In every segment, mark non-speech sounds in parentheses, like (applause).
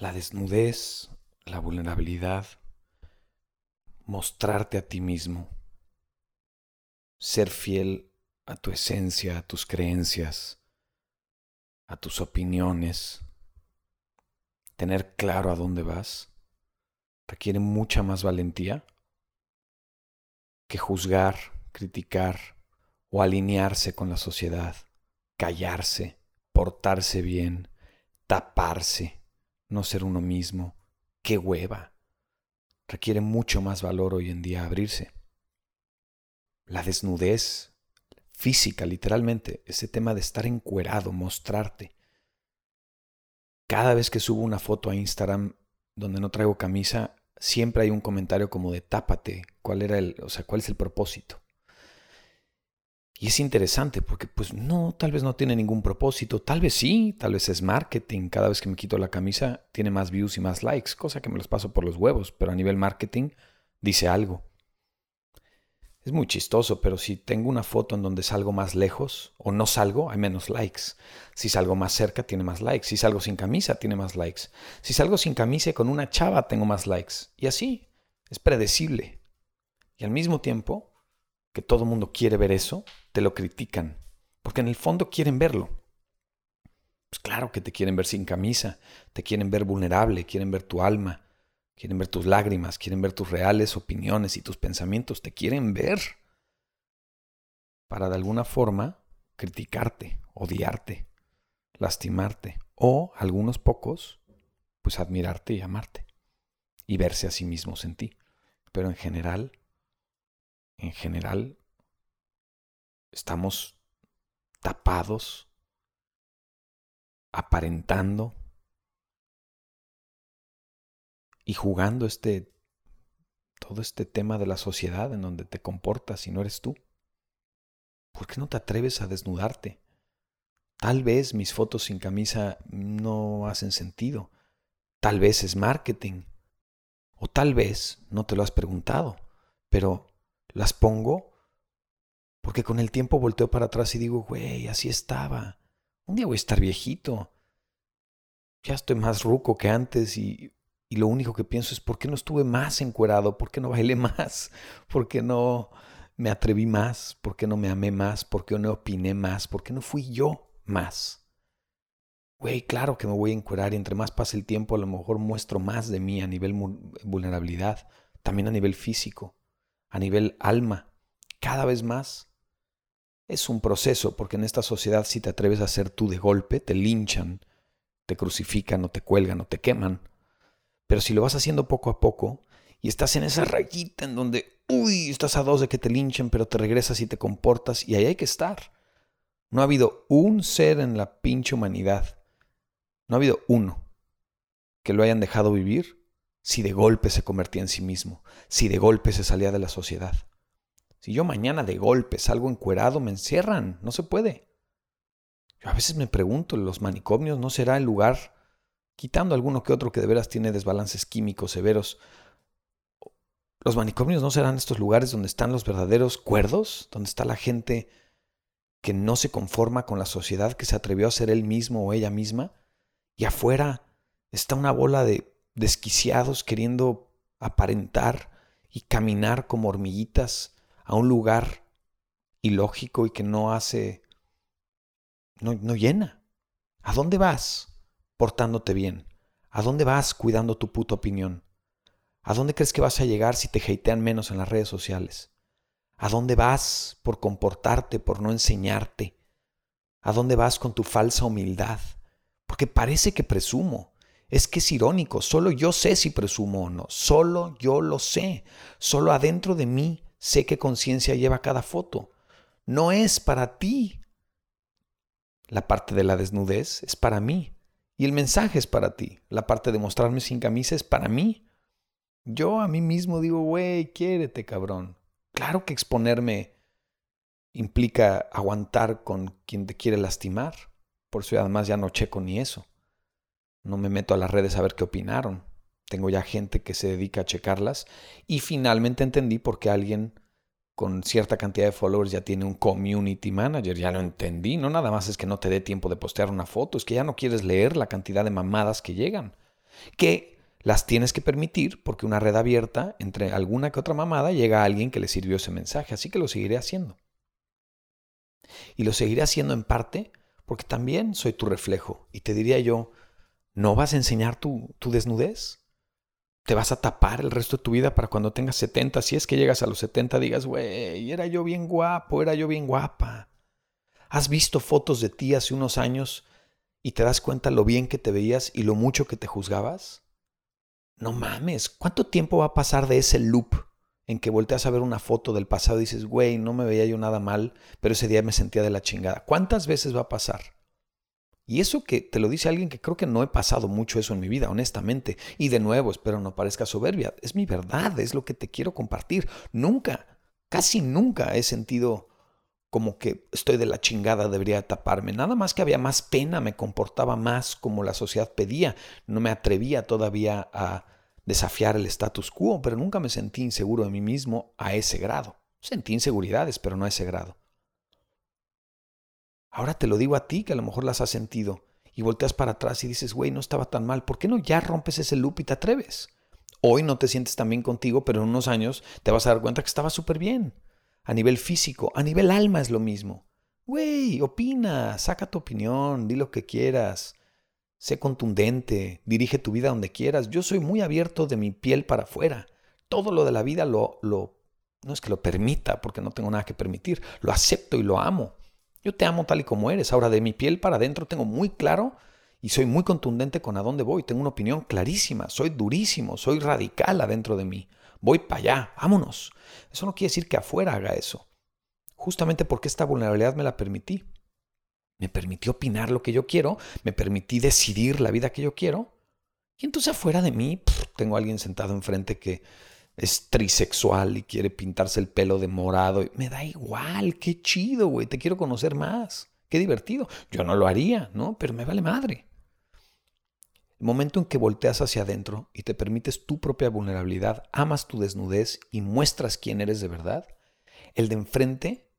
La desnudez, la vulnerabilidad, mostrarte a ti mismo, ser fiel a tu esencia, a tus creencias, a tus opiniones, tener claro a dónde vas, requiere mucha más valentía que juzgar, criticar o alinearse con la sociedad, callarse, portarse bien, taparse, no ser uno mismo. ¡Qué hueva! Requiere mucho más valor hoy en día abrirse. La desnudez física, literalmente, ese tema de estar encuerado, mostrarte. Cada vez que subo una foto a Instagram donde no traigo camisa, siempre hay un comentario como de tápate, cuál era el, o sea, cuál es el propósito. Y es interesante porque pues no, tal vez no tiene ningún propósito, tal vez sí, tal vez es marketing, cada vez que me quito la camisa tiene más views y más likes, cosa que me los paso por los huevos, pero a nivel marketing dice algo. Es muy chistoso, pero si tengo una foto en donde salgo más lejos o no salgo, hay menos likes. Si salgo más cerca, tiene más likes. Si salgo sin camisa, tiene más likes. Si salgo sin camisa y con una chava, tengo más likes. Y así, es predecible. Y al mismo tiempo que todo el mundo quiere ver eso, te lo critican. Porque en el fondo quieren verlo. Pues claro que te quieren ver sin camisa, te quieren ver vulnerable, quieren ver tu alma, Quieren ver tus lágrimas, quieren ver tus reales opiniones y tus pensamientos, te quieren ver para de alguna forma criticarte, odiarte, lastimarte o algunos pocos, pues admirarte y amarte y verse a sí mismos en ti. Pero en general, en general, estamos tapados, aparentando, y jugando este todo este tema de la sociedad en donde te comportas y no eres tú. ¿Por qué no te atreves a desnudarte? Tal vez mis fotos sin camisa no hacen sentido. Tal vez es marketing. O tal vez no te lo has preguntado, pero las pongo porque con el tiempo volteo para atrás y digo, güey, así estaba. Un día voy a estar viejito. Ya estoy más ruco que antes y y lo único que pienso es, ¿por qué no estuve más encuerado? ¿Por qué no bailé (laughs) más? ¿Por qué no me atreví más? ¿Por qué no me amé más? ¿Por qué no opiné más? ¿Por qué no fui yo más? Güey, claro que me voy a encuerar y entre más pase el tiempo a lo mejor muestro más de mí a nivel vulnerabilidad, también a nivel físico, a nivel alma, cada vez más. Es un proceso porque en esta sociedad si te atreves a ser tú de golpe, te linchan, te crucifican o te cuelgan o te queman pero si lo vas haciendo poco a poco y estás en esa rayita en donde, uy, estás a dos de que te linchen, pero te regresas y te comportas y ahí hay que estar. No ha habido un ser en la pinche humanidad, no ha habido uno que lo hayan dejado vivir si de golpe se convertía en sí mismo, si de golpe se salía de la sociedad. Si yo mañana de golpe salgo encuerado, me encierran, no se puede. Yo a veces me pregunto, ¿los manicomios no será el lugar quitando alguno que otro que de veras tiene desbalances químicos severos, los manicomios no serán estos lugares donde están los verdaderos cuerdos, donde está la gente que no se conforma con la sociedad, que se atrevió a ser él mismo o ella misma, y afuera está una bola de desquiciados queriendo aparentar y caminar como hormiguitas a un lugar ilógico y que no hace, no, no llena. ¿A dónde vas? portándote bien? ¿A dónde vas cuidando tu puta opinión? ¿A dónde crees que vas a llegar si te hatean menos en las redes sociales? ¿A dónde vas por comportarte, por no enseñarte? ¿A dónde vas con tu falsa humildad? Porque parece que presumo. Es que es irónico, solo yo sé si presumo o no, solo yo lo sé, solo adentro de mí sé qué conciencia lleva cada foto. No es para ti. La parte de la desnudez es para mí. Y el mensaje es para ti. La parte de mostrarme sin camisa es para mí. Yo a mí mismo digo, güey, quiérete, cabrón. Claro que exponerme implica aguantar con quien te quiere lastimar. Por eso además ya no checo ni eso. No me meto a las redes a ver qué opinaron. Tengo ya gente que se dedica a checarlas. Y finalmente entendí por qué alguien con cierta cantidad de followers ya tiene un community manager, ya lo entendí, no nada más es que no te dé tiempo de postear una foto, es que ya no quieres leer la cantidad de mamadas que llegan. que las tienes que permitir porque una red abierta entre alguna que otra mamada llega a alguien que le sirvió ese mensaje, así que lo seguiré haciendo. Y lo seguiré haciendo en parte porque también soy tu reflejo. Y te diría yo, ¿no vas a enseñar tu, tu desnudez? ¿Te vas a tapar el resto de tu vida para cuando tengas 70? Si es que llegas a los 70 digas, güey, era yo bien guapo, era yo bien guapa. ¿Has visto fotos de ti hace unos años y te das cuenta lo bien que te veías y lo mucho que te juzgabas? No mames, ¿cuánto tiempo va a pasar de ese loop en que volteas a ver una foto del pasado y dices, güey, no me veía yo nada mal, pero ese día me sentía de la chingada. ¿Cuántas veces va a pasar? Y eso que te lo dice alguien que creo que no he pasado mucho eso en mi vida, honestamente. Y de nuevo, espero no parezca soberbia. Es mi verdad, es lo que te quiero compartir. Nunca, casi nunca he sentido como que estoy de la chingada, debería taparme. Nada más que había más pena, me comportaba más como la sociedad pedía. No me atrevía todavía a desafiar el status quo, pero nunca me sentí inseguro de mí mismo a ese grado. Sentí inseguridades, pero no a ese grado. Ahora te lo digo a ti, que a lo mejor las has sentido, y volteas para atrás y dices, güey, no estaba tan mal, ¿por qué no ya rompes ese loop y te atreves? Hoy no te sientes tan bien contigo, pero en unos años te vas a dar cuenta que estaba súper bien. A nivel físico, a nivel alma es lo mismo. Güey, opina, saca tu opinión, di lo que quieras. Sé contundente, dirige tu vida donde quieras. Yo soy muy abierto de mi piel para afuera. Todo lo de la vida lo, lo, no es que lo permita, porque no tengo nada que permitir, lo acepto y lo amo. Yo te amo tal y como eres. Ahora, de mi piel para adentro tengo muy claro y soy muy contundente con a dónde voy. Tengo una opinión clarísima, soy durísimo, soy radical adentro de mí. Voy para allá, vámonos. Eso no quiere decir que afuera haga eso. Justamente porque esta vulnerabilidad me la permití me permitió opinar lo que yo quiero, me permití decidir la vida que yo quiero. Y entonces afuera de mí tengo a alguien sentado enfrente que es trisexual y quiere pintarse el pelo de morado. Me da igual, qué chido, güey, te quiero conocer más. Qué divertido. Yo no lo haría, ¿no? Pero me vale madre. El momento en que volteas hacia adentro y te permites tu propia vulnerabilidad, amas tu desnudez y muestras quién eres de verdad, el de enfrente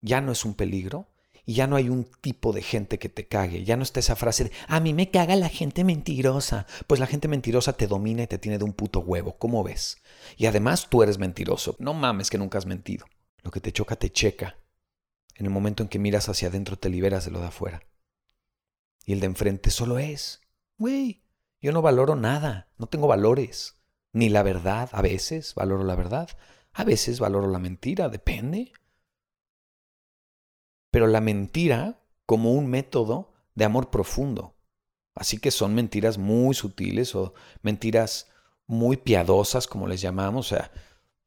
ya no es un peligro, y ya no hay un tipo de gente que te cague. Ya no está esa frase de, a mí me caga la gente mentirosa. Pues la gente mentirosa te domina y te tiene de un puto huevo. ¿Cómo ves? Y además tú eres mentiroso. No mames que nunca has mentido. Lo que te choca te checa. En el momento en que miras hacia adentro te liberas de lo de afuera. Y el de enfrente solo es. Güey, yo no valoro nada. No tengo valores. Ni la verdad. A veces valoro la verdad. A veces valoro la mentira. Depende pero la mentira como un método de amor profundo. Así que son mentiras muy sutiles o mentiras muy piadosas, como les llamamos. O sea,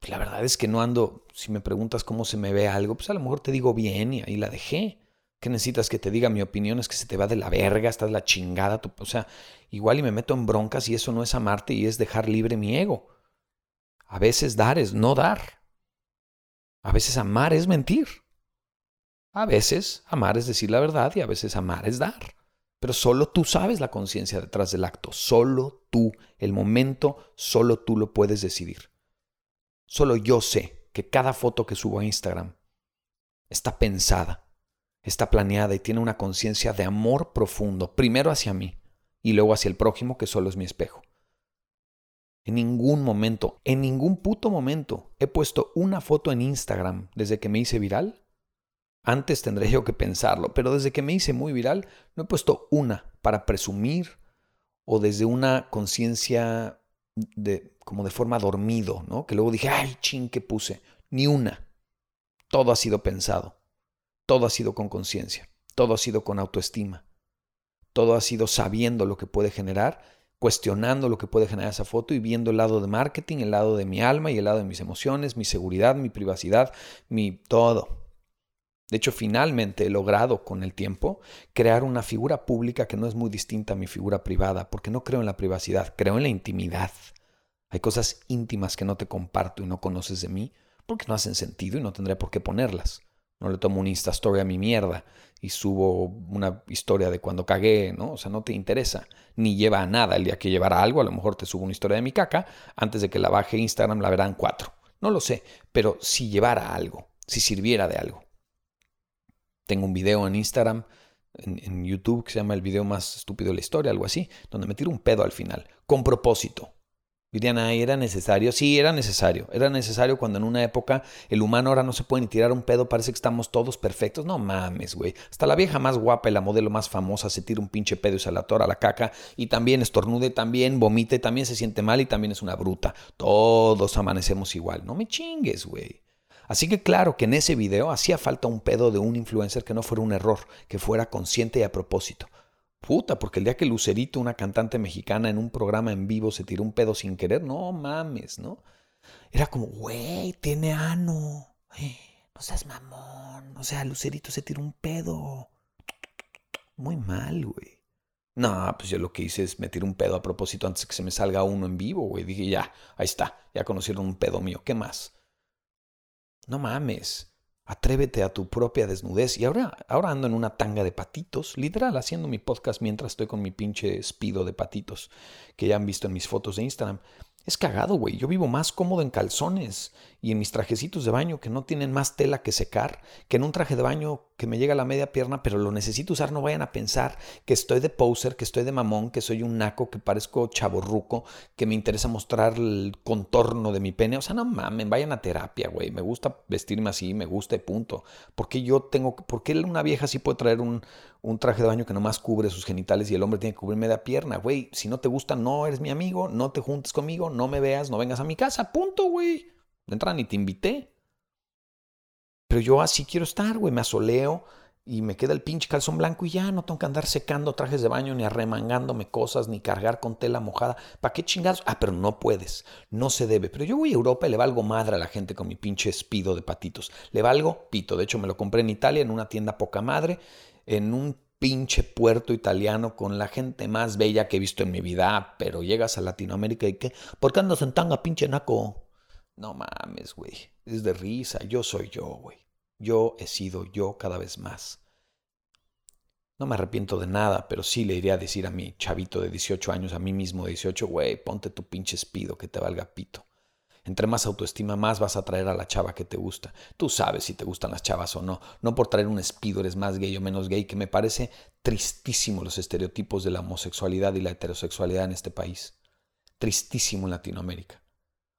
la verdad es que no ando, si me preguntas cómo se me ve algo, pues a lo mejor te digo bien y ahí la dejé. ¿Qué necesitas que te diga? Mi opinión es que se te va de la verga, estás la chingada. o sea, igual y me meto en broncas y eso no es amarte y es dejar libre mi ego. A veces dar es no dar. A veces amar es mentir. A veces amar es decir la verdad y a veces amar es dar. Pero solo tú sabes la conciencia detrás del acto. Solo tú. El momento, solo tú lo puedes decidir. Solo yo sé que cada foto que subo a Instagram está pensada, está planeada y tiene una conciencia de amor profundo, primero hacia mí y luego hacia el prójimo que solo es mi espejo. En ningún momento, en ningún puto momento he puesto una foto en Instagram desde que me hice viral antes tendré yo que pensarlo, pero desde que me hice muy viral no he puesto una para presumir o desde una conciencia de como de forma dormido, ¿no? Que luego dije, "Ay, ching, ¿qué puse?" Ni una. Todo ha sido pensado. Todo ha sido con conciencia. Todo ha sido con autoestima. Todo ha sido sabiendo lo que puede generar, cuestionando lo que puede generar esa foto y viendo el lado de marketing, el lado de mi alma y el lado de mis emociones, mi seguridad, mi privacidad, mi todo. De hecho, finalmente he logrado con el tiempo crear una figura pública que no es muy distinta a mi figura privada, porque no creo en la privacidad, creo en la intimidad. Hay cosas íntimas que no te comparto y no conoces de mí, porque no hacen sentido y no tendré por qué ponerlas. No le tomo una Insta Story a mi mierda y subo una historia de cuando cagué, ¿no? O sea, no te interesa, ni lleva a nada. El día que llevará algo, a lo mejor te subo una historia de mi caca, antes de que la baje Instagram la verán cuatro. No lo sé, pero si llevara algo, si sirviera de algo. Tengo un video en Instagram en, YouTube que se llama El video más estúpido de la historia, algo así, donde me tiro un pedo al final, con propósito. Dirían, era necesario. Sí, era necesario. Era necesario cuando en una época el humano ahora no se puede ni tirar un pedo, parece que estamos todos perfectos. No mames, güey. Hasta la vieja más guapa y la modelo más famosa se tira un pinche pedo y se la tora la caca. Y también estornude, también vomite, también se siente mal y también es una bruta. Todos amanecemos igual. No me chingues, güey. Así que claro que en ese video hacía falta un pedo de un influencer que no fuera un error, que fuera consciente y a propósito. Puta, porque el día que Lucerito, una cantante mexicana, en un programa en vivo se tiró un pedo sin querer, no mames, ¿no? Era como, güey, tiene ano. No seas mamón. O sea, Lucerito se tiró un pedo. Muy mal, güey. No, pues yo lo que hice es meter un pedo a propósito antes que se me salga uno en vivo, güey. Dije, ya, ahí está, ya conocieron un pedo mío, ¿qué más? No mames. Atrévete a tu propia desnudez. Y ahora, ahora ando en una tanga de patitos, literal, haciendo mi podcast mientras estoy con mi pinche espido de patitos que ya han visto en mis fotos de Instagram. Es cagado, güey. Yo vivo más cómodo en calzones y en mis trajecitos de baño que no tienen más tela que secar, que en un traje de baño que me llega a la media pierna, pero lo necesito usar. No vayan a pensar que estoy de poser, que estoy de mamón, que soy un naco, que parezco chaborruco, que me interesa mostrar el contorno de mi pene. O sea, no mamen, vayan a terapia, güey. Me gusta vestirme así, me gusta y punto. porque yo tengo, por qué una vieja sí puede traer un, un traje de baño que nomás cubre sus genitales y el hombre tiene que cubrir media pierna, güey. Si no te gusta, no eres mi amigo, no te juntes conmigo, no me veas, no vengas a mi casa, punto, güey. De ni te invité. Pero yo así quiero estar, güey. Me asoleo y me queda el pinche calzón blanco y ya no tengo que andar secando trajes de baño ni arremangándome cosas ni cargar con tela mojada. ¿Para qué chingados? Ah, pero no puedes. No se debe. Pero yo voy a Europa y le valgo madre a la gente con mi pinche espido de patitos. Le valgo pito. De hecho, me lo compré en Italia en una tienda poca madre en un pinche puerto italiano con la gente más bella que he visto en mi vida, pero llegas a Latinoamérica y ¿qué? ¿Por qué andas en tanga, pinche naco? No mames, güey. Es de risa. Yo soy yo, güey. Yo he sido yo cada vez más. No me arrepiento de nada, pero sí le iría a decir a mi chavito de 18 años, a mí mismo de 18, güey, ponte tu pinche espido que te valga pito. Entre más autoestima, más vas a traer a la chava que te gusta. Tú sabes si te gustan las chavas o no. No por traer un espido eres más gay o menos gay, que me parece tristísimo los estereotipos de la homosexualidad y la heterosexualidad en este país. Tristísimo en Latinoamérica.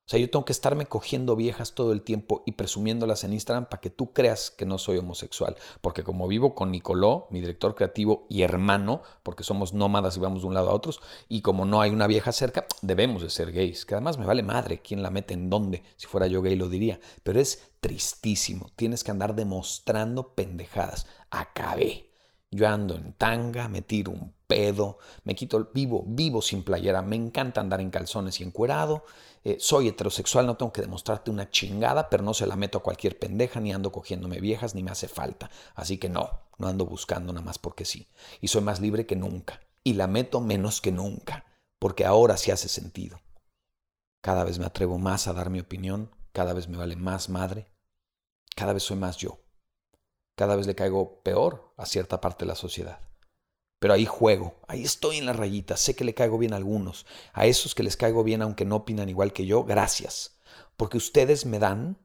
O sea, yo tengo que estarme cogiendo viejas todo el tiempo y presumiéndolas en Instagram para que tú creas que no soy homosexual. Porque como vivo con Nicoló, mi director creativo y hermano, porque somos nómadas y vamos de un lado a otro, y como no hay una vieja cerca, debemos de ser gays. Que además me vale madre quién la mete en dónde. Si fuera yo gay lo diría. Pero es tristísimo. Tienes que andar demostrando pendejadas. Acabé. Yo ando en tanga, me tiro un pedo, me quito vivo, vivo sin playera. Me encanta andar en calzones y encuerado eh, soy heterosexual, no tengo que demostrarte una chingada, pero no se la meto a cualquier pendeja, ni ando cogiéndome viejas, ni me hace falta. Así que no, no ando buscando nada más porque sí. Y soy más libre que nunca. Y la meto menos que nunca, porque ahora sí hace sentido. Cada vez me atrevo más a dar mi opinión, cada vez me vale más madre, cada vez soy más yo. Cada vez le caigo peor a cierta parte de la sociedad. Pero ahí juego, ahí estoy en la rayita, sé que le caigo bien a algunos. A esos que les caigo bien aunque no opinan igual que yo, gracias. Porque ustedes me dan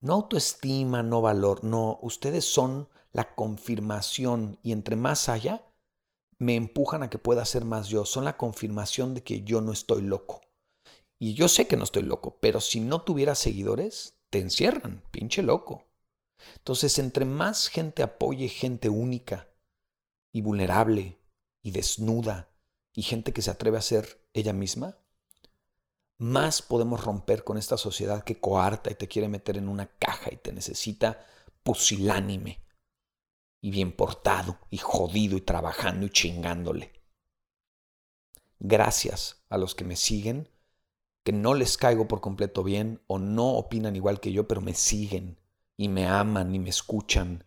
no autoestima, no valor, no, ustedes son la confirmación y entre más haya, me empujan a que pueda ser más yo. Son la confirmación de que yo no estoy loco. Y yo sé que no estoy loco, pero si no tuviera seguidores, te encierran, pinche loco. Entonces, entre más gente apoye gente única, y vulnerable y desnuda y gente que se atreve a ser ella misma, más podemos romper con esta sociedad que coarta y te quiere meter en una caja y te necesita pusilánime y bien portado y jodido y trabajando y chingándole. Gracias a los que me siguen, que no les caigo por completo bien o no opinan igual que yo, pero me siguen y me aman y me escuchan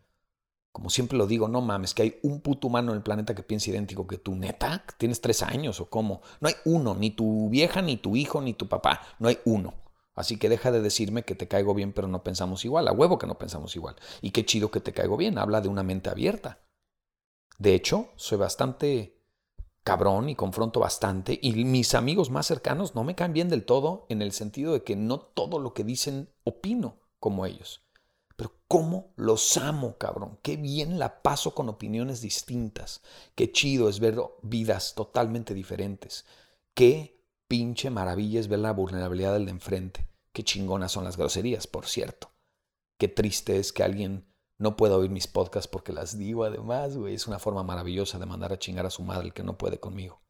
como siempre lo digo, no mames, que hay un puto humano en el planeta que piensa idéntico que tú, neta, tienes tres años o cómo. No hay uno, ni tu vieja, ni tu hijo, ni tu papá, no hay uno. Así que deja de decirme que te caigo bien, pero no pensamos igual. A huevo que no pensamos igual. Y qué chido que te caigo bien, habla de una mente abierta. De hecho, soy bastante cabrón y confronto bastante. Y mis amigos más cercanos no me caen bien del todo en el sentido de que no todo lo que dicen opino como ellos Pero cómo los amo, cabrón. Qué bien la paso con opiniones distintas. Qué chido es ver vidas totalmente diferentes. Qué pinche maravilla es ver la vulnerabilidad del de enfrente. Qué chingonas son las groserías, por cierto. Qué triste es que alguien no pueda oír mis podcasts porque las digo además, güey. Es una forma maravillosa de mandar a chingar a su madre el que no puede conmigo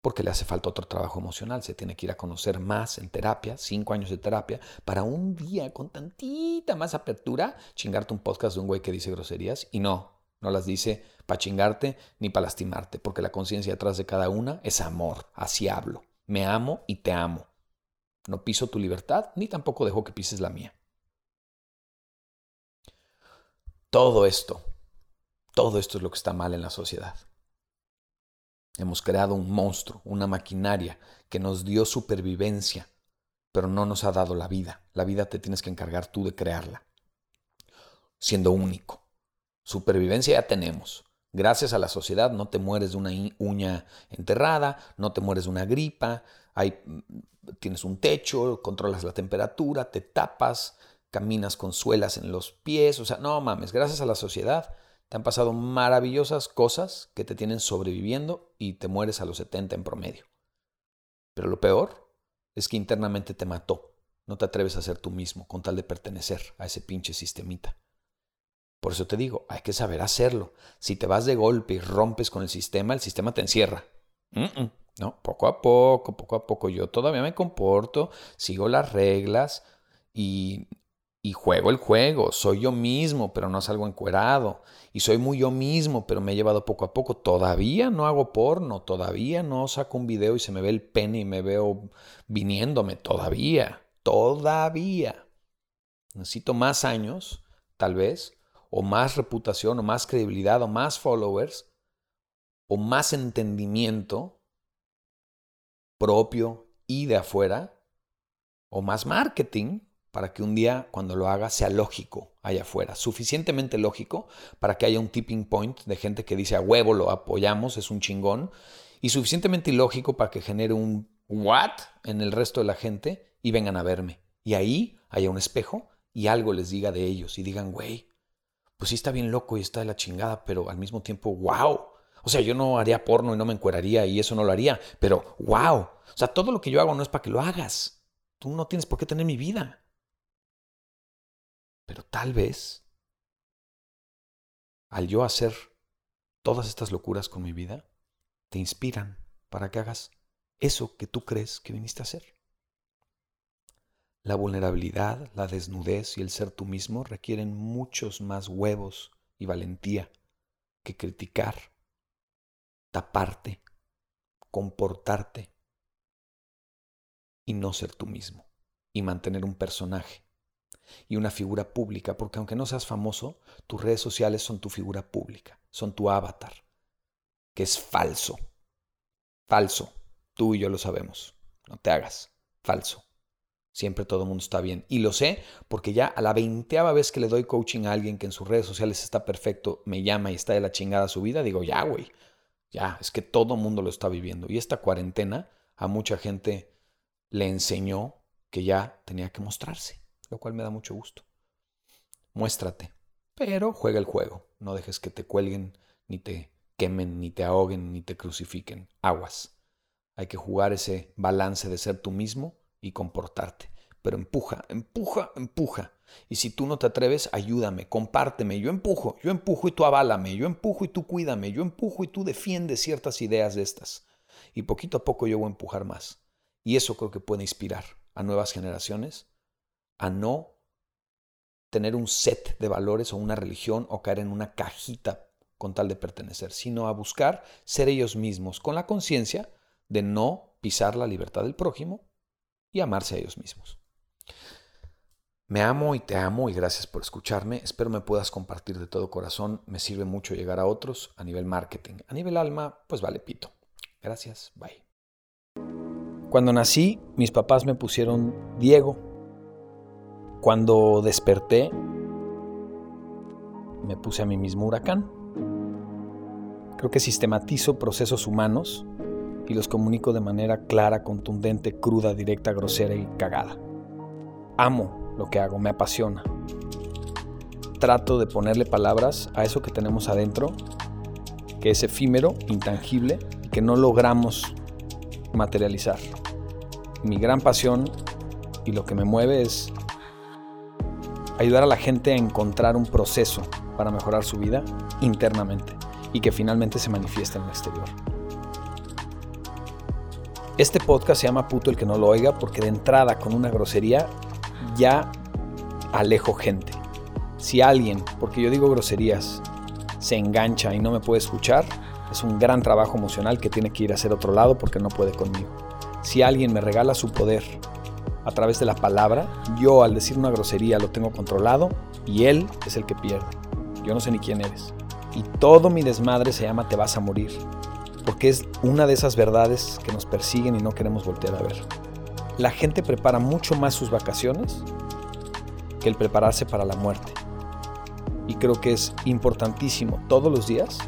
porque le hace falta otro trabajo emocional, se tiene que ir a conocer más en terapia, cinco años de terapia, para un día con tantita más apertura, chingarte un podcast de un güey que dice groserías y no, no las dice para chingarte ni para lastimarte, porque la conciencia detrás de cada una es amor, así hablo, me amo y te amo. No piso tu libertad, ni tampoco dejo que pises la mía. Todo esto, todo esto es lo que está mal en la sociedad. Hemos creado un monstruo, una maquinaria que nos dio supervivencia, pero no nos ha dado la vida. La vida te tienes que encargar tú de crearla, siendo único. Supervivencia ya tenemos. Gracias a la sociedad no te mueres de una uña enterrada, no te mueres de una gripa, hay, tienes un techo, controlas la temperatura, te tapas, caminas con suelas en los pies, o sea, no mames, gracias a la sociedad te han pasado maravillosas cosas que te tienen sobreviviendo y te mueres a los 70 en promedio. Pero lo peor es que internamente te mató. No te atreves a ser tú mismo con tal de pertenecer a ese pinche sistemita. Por eso te digo, hay que saber hacerlo. Si te vas de golpe y rompes con el sistema, el sistema te encierra. no, poco a poco, poco a poco. Yo todavía me comporto, sigo las reglas y y juego el juego, soy yo mismo, pero no salgo encuerado. Y soy muy yo mismo, pero me he llevado poco a poco. Todavía no hago porno, todavía no saco un video y se me ve el pene y me veo viniéndome. Todavía, todavía. Necesito más años, tal vez, o más reputación, o más credibilidad, o más followers, o más entendimiento propio y de afuera, o más marketing para que un día cuando lo haga sea lógico allá afuera, suficientemente lógico para que haya un tipping point de gente que dice a huevo lo apoyamos, es un chingón, y suficientemente ilógico para que genere un what en el resto de la gente y vengan a verme. Y ahí haya un espejo y algo les diga de ellos y digan, güey, pues sí está bien loco y está de la chingada, pero al mismo tiempo, wow. O sea, yo no haría porno y no me encueraría y eso no lo haría, pero wow. O sea, todo lo que yo hago no es para que lo hagas. Tú no tienes por qué tener mi vida. Pero tal vez, al yo hacer todas estas locuras con mi vida, te inspiran para que hagas eso que tú crees que viniste a hacer. La vulnerabilidad, la desnudez y el ser tú mismo requieren muchos más huevos y valentía que criticar, taparte, comportarte y no ser tú mismo y mantener un personaje y una figura pública, porque aunque no seas famoso, tus redes sociales son tu figura pública, son tu avatar, que es falso. Falso. Tú y yo lo sabemos. No te hagas. Falso. Siempre todo el mundo está bien. Y lo sé porque ya a la veinteava vez que le doy coaching a alguien que en sus redes sociales está perfecto, me llama y está de la chingada su vida, digo, ya, güey. Ya, es que todo el mundo lo está viviendo. Y esta cuarentena a mucha gente le enseñó que ya tenía que mostrarse lo cual me da mucho gusto. Muéstrate, pero juega el juego. No dejes que te cuelguen, ni te quemen, ni te ahoguen, ni te crucifiquen. Aguas. Hay que jugar ese balance de ser tú mismo y comportarte. Pero empuja, empuja, empuja. Y si tú no te atreves, ayúdame, compárteme. Yo empujo, yo empujo y tú aválame. Yo empujo y tú cuídame. Yo empujo y tú defiendes ciertas ideas de estas. Y poquito a poco yo voy a empujar más. Y eso creo que puede inspirar a nuevas generaciones a no tener un set de valores o una religión o caer en una cajita con tal de pertenecer, sino a buscar ser ellos mismos con la conciencia de no pisar la libertad del prójimo y amarse a ellos mismos. Me amo y te amo y gracias por escucharme. Espero me puedas compartir de todo corazón. Me sirve mucho llegar a otros a nivel marketing. A nivel alma, pues vale pito. Gracias, bye. Cuando nací, mis papás me pusieron Diego cuando desperté, me puse a mí mismo huracán. Creo que sistematizo procesos humanos y los comunico de manera clara, contundente, cruda, directa, grosera y cagada. Amo lo que hago, me apasiona. Trato de ponerle palabras a eso que tenemos adentro, que es efímero, intangible y que no logramos materializar. Mi gran pasión y lo que me mueve es ayudar a la gente a encontrar un proceso para mejorar su vida internamente y que finalmente se manifieste en el exterior. Este podcast se llama Puto el que no lo oiga porque de entrada con una grosería ya alejo gente. Si alguien, porque yo digo groserías, se engancha y no me puede escuchar, es un gran trabajo emocional que tiene que ir a hacer otro lado porque no puede conmigo. Si alguien me regala su poder a través de la palabra, yo al decir una grosería lo tengo controlado y él es el que pierde. Yo no sé ni quién eres. Y todo mi desmadre se llama Te vas a morir porque es una de esas verdades que nos persiguen y no queremos voltear a ver. La gente prepara mucho más sus vacaciones que el prepararse para la muerte. Y creo que es importantísimo todos los días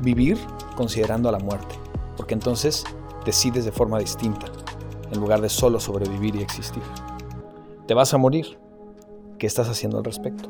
vivir considerando a la muerte, porque entonces decides de forma distinta, en lugar de solo sobrevivir y existir. Te vas a morir. ¿Qué estás haciendo al respecto?